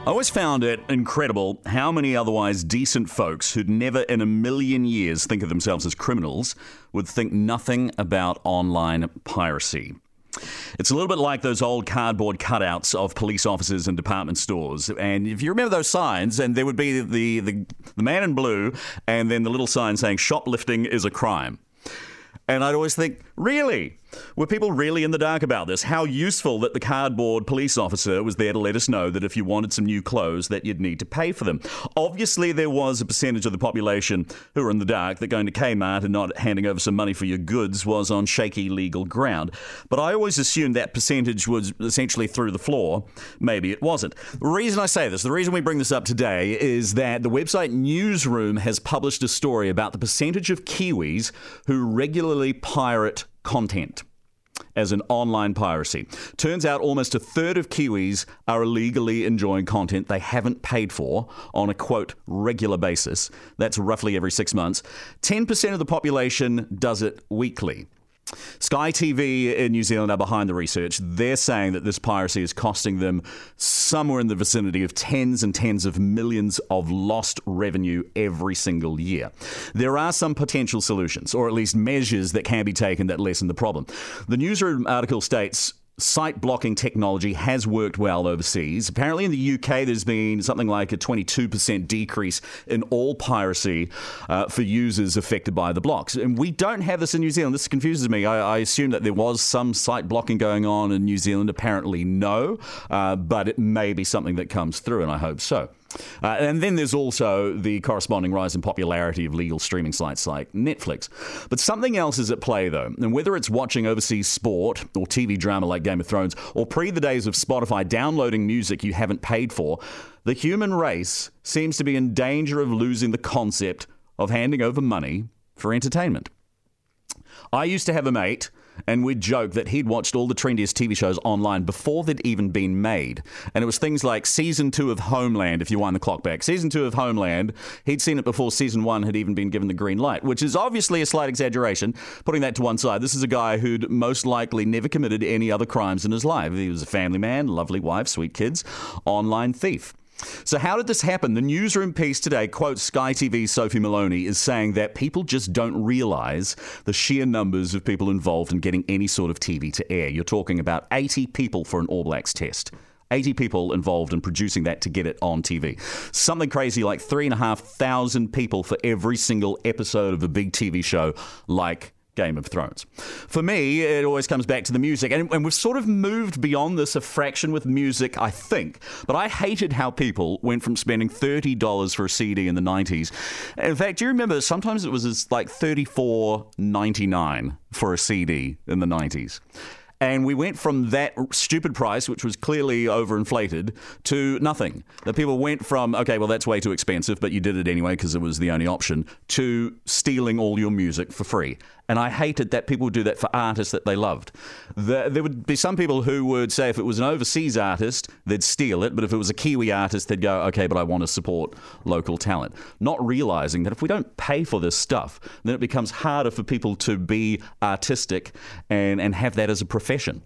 I always found it incredible how many otherwise decent folks who'd never in a million years think of themselves as criminals would think nothing about online piracy. It's a little bit like those old cardboard cutouts of police officers and department stores. And if you remember those signs, and there would be the, the, the man in blue and then the little sign saying shoplifting is a crime. And I'd always think, really? Were people really in the dark about this? How useful that the cardboard police officer was there to let us know that if you wanted some new clothes that you'd need to pay for them. Obviously there was a percentage of the population who were in the dark that going to Kmart and not handing over some money for your goods was on shaky legal ground. But I always assumed that percentage was essentially through the floor. Maybe it wasn't. The reason I say this, the reason we bring this up today is that the website Newsroom has published a story about the percentage of Kiwis who regularly pirate content as an online piracy. Turns out almost a third of Kiwis are illegally enjoying content they haven't paid for on a quote regular basis. That's roughly every six months. 10% of the population does it weekly. Sky TV in New Zealand are behind the research. They're saying that this piracy is costing them somewhere in the vicinity of tens and tens of millions of lost revenue every single year. There are some potential solutions, or at least measures that can be taken that lessen the problem. The newsroom article states site blocking technology has worked well overseas. Apparently, in the UK, there's been something like a 22% decrease in all piracy uh, for users affected by the blocks. And we don't have this in New Zealand. This confuses me. I, I assume that there was some site blocking going on in New Zealand. Apparently, no. Uh, but it may be something that comes through, and I hope so. Uh, and then there's also the corresponding rise in popularity of legal streaming sites like Netflix. But something else is at play, though. And whether it's watching overseas sport or TV drama like Game of Thrones, or pre the days of Spotify downloading music you haven't paid for, the human race seems to be in danger of losing the concept of handing over money for entertainment. I used to have a mate and we'd joke that he'd watched all the trendiest TV shows online before they'd even been made. And it was things like season two of Homeland, if you wind the clock back. Season two of Homeland, he'd seen it before season one had even been given the green light, which is obviously a slight exaggeration. Putting that to one side, this is a guy who'd most likely never committed any other crimes in his life. He was a family man, lovely wife, sweet kids, online thief. So, how did this happen? The newsroom piece today quotes Sky TV's Sophie Moloney is saying that people just don't realize the sheer numbers of people involved in getting any sort of TV to air. You're talking about 80 people for an All Blacks test. 80 people involved in producing that to get it on TV. Something crazy like 3,500 people for every single episode of a big TV show like Game of Thrones. For me, it always comes back to the music, and, and, we've sort of moved beyond this a fraction with music, I think. But I hated how people went from spending thirty dollars for a CD in the nineties. In fact, do you remember sometimes it was like thirty four ninety nine for a CD in the nineties? And we went from that stupid price, which was clearly overinflated, to nothing. The people went from, okay, well, that's way too expensive, but you did it anyway because it was the only option, to stealing all your music for free. And I hated that people would do that for artists that they loved. The, there would be some people who would say if it was an overseas artist, they'd steal it. But if it was a Kiwi artist, they'd go, okay, but I want to support local talent. Not realizing that if we don't pay for this stuff, then it becomes harder for people to be artistic and, and have that as a profession.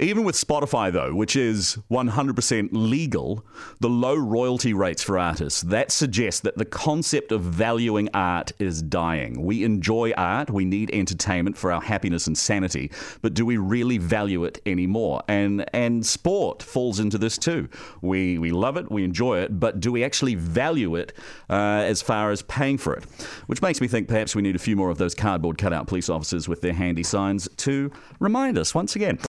Even with Spotify, though, which is 100% legal, the low royalty rates for artists, that suggests that the concept of valuing art is dying. We enjoy art, we need entertainment for our happiness and sanity, but do we really value it anymore? And and sport falls into this too. We we love it, we enjoy it, but do we actually value it uh, as far as paying for it? Which makes me think perhaps we need a few more of those cardboard cutout police officers with their handy signs to remind us once again.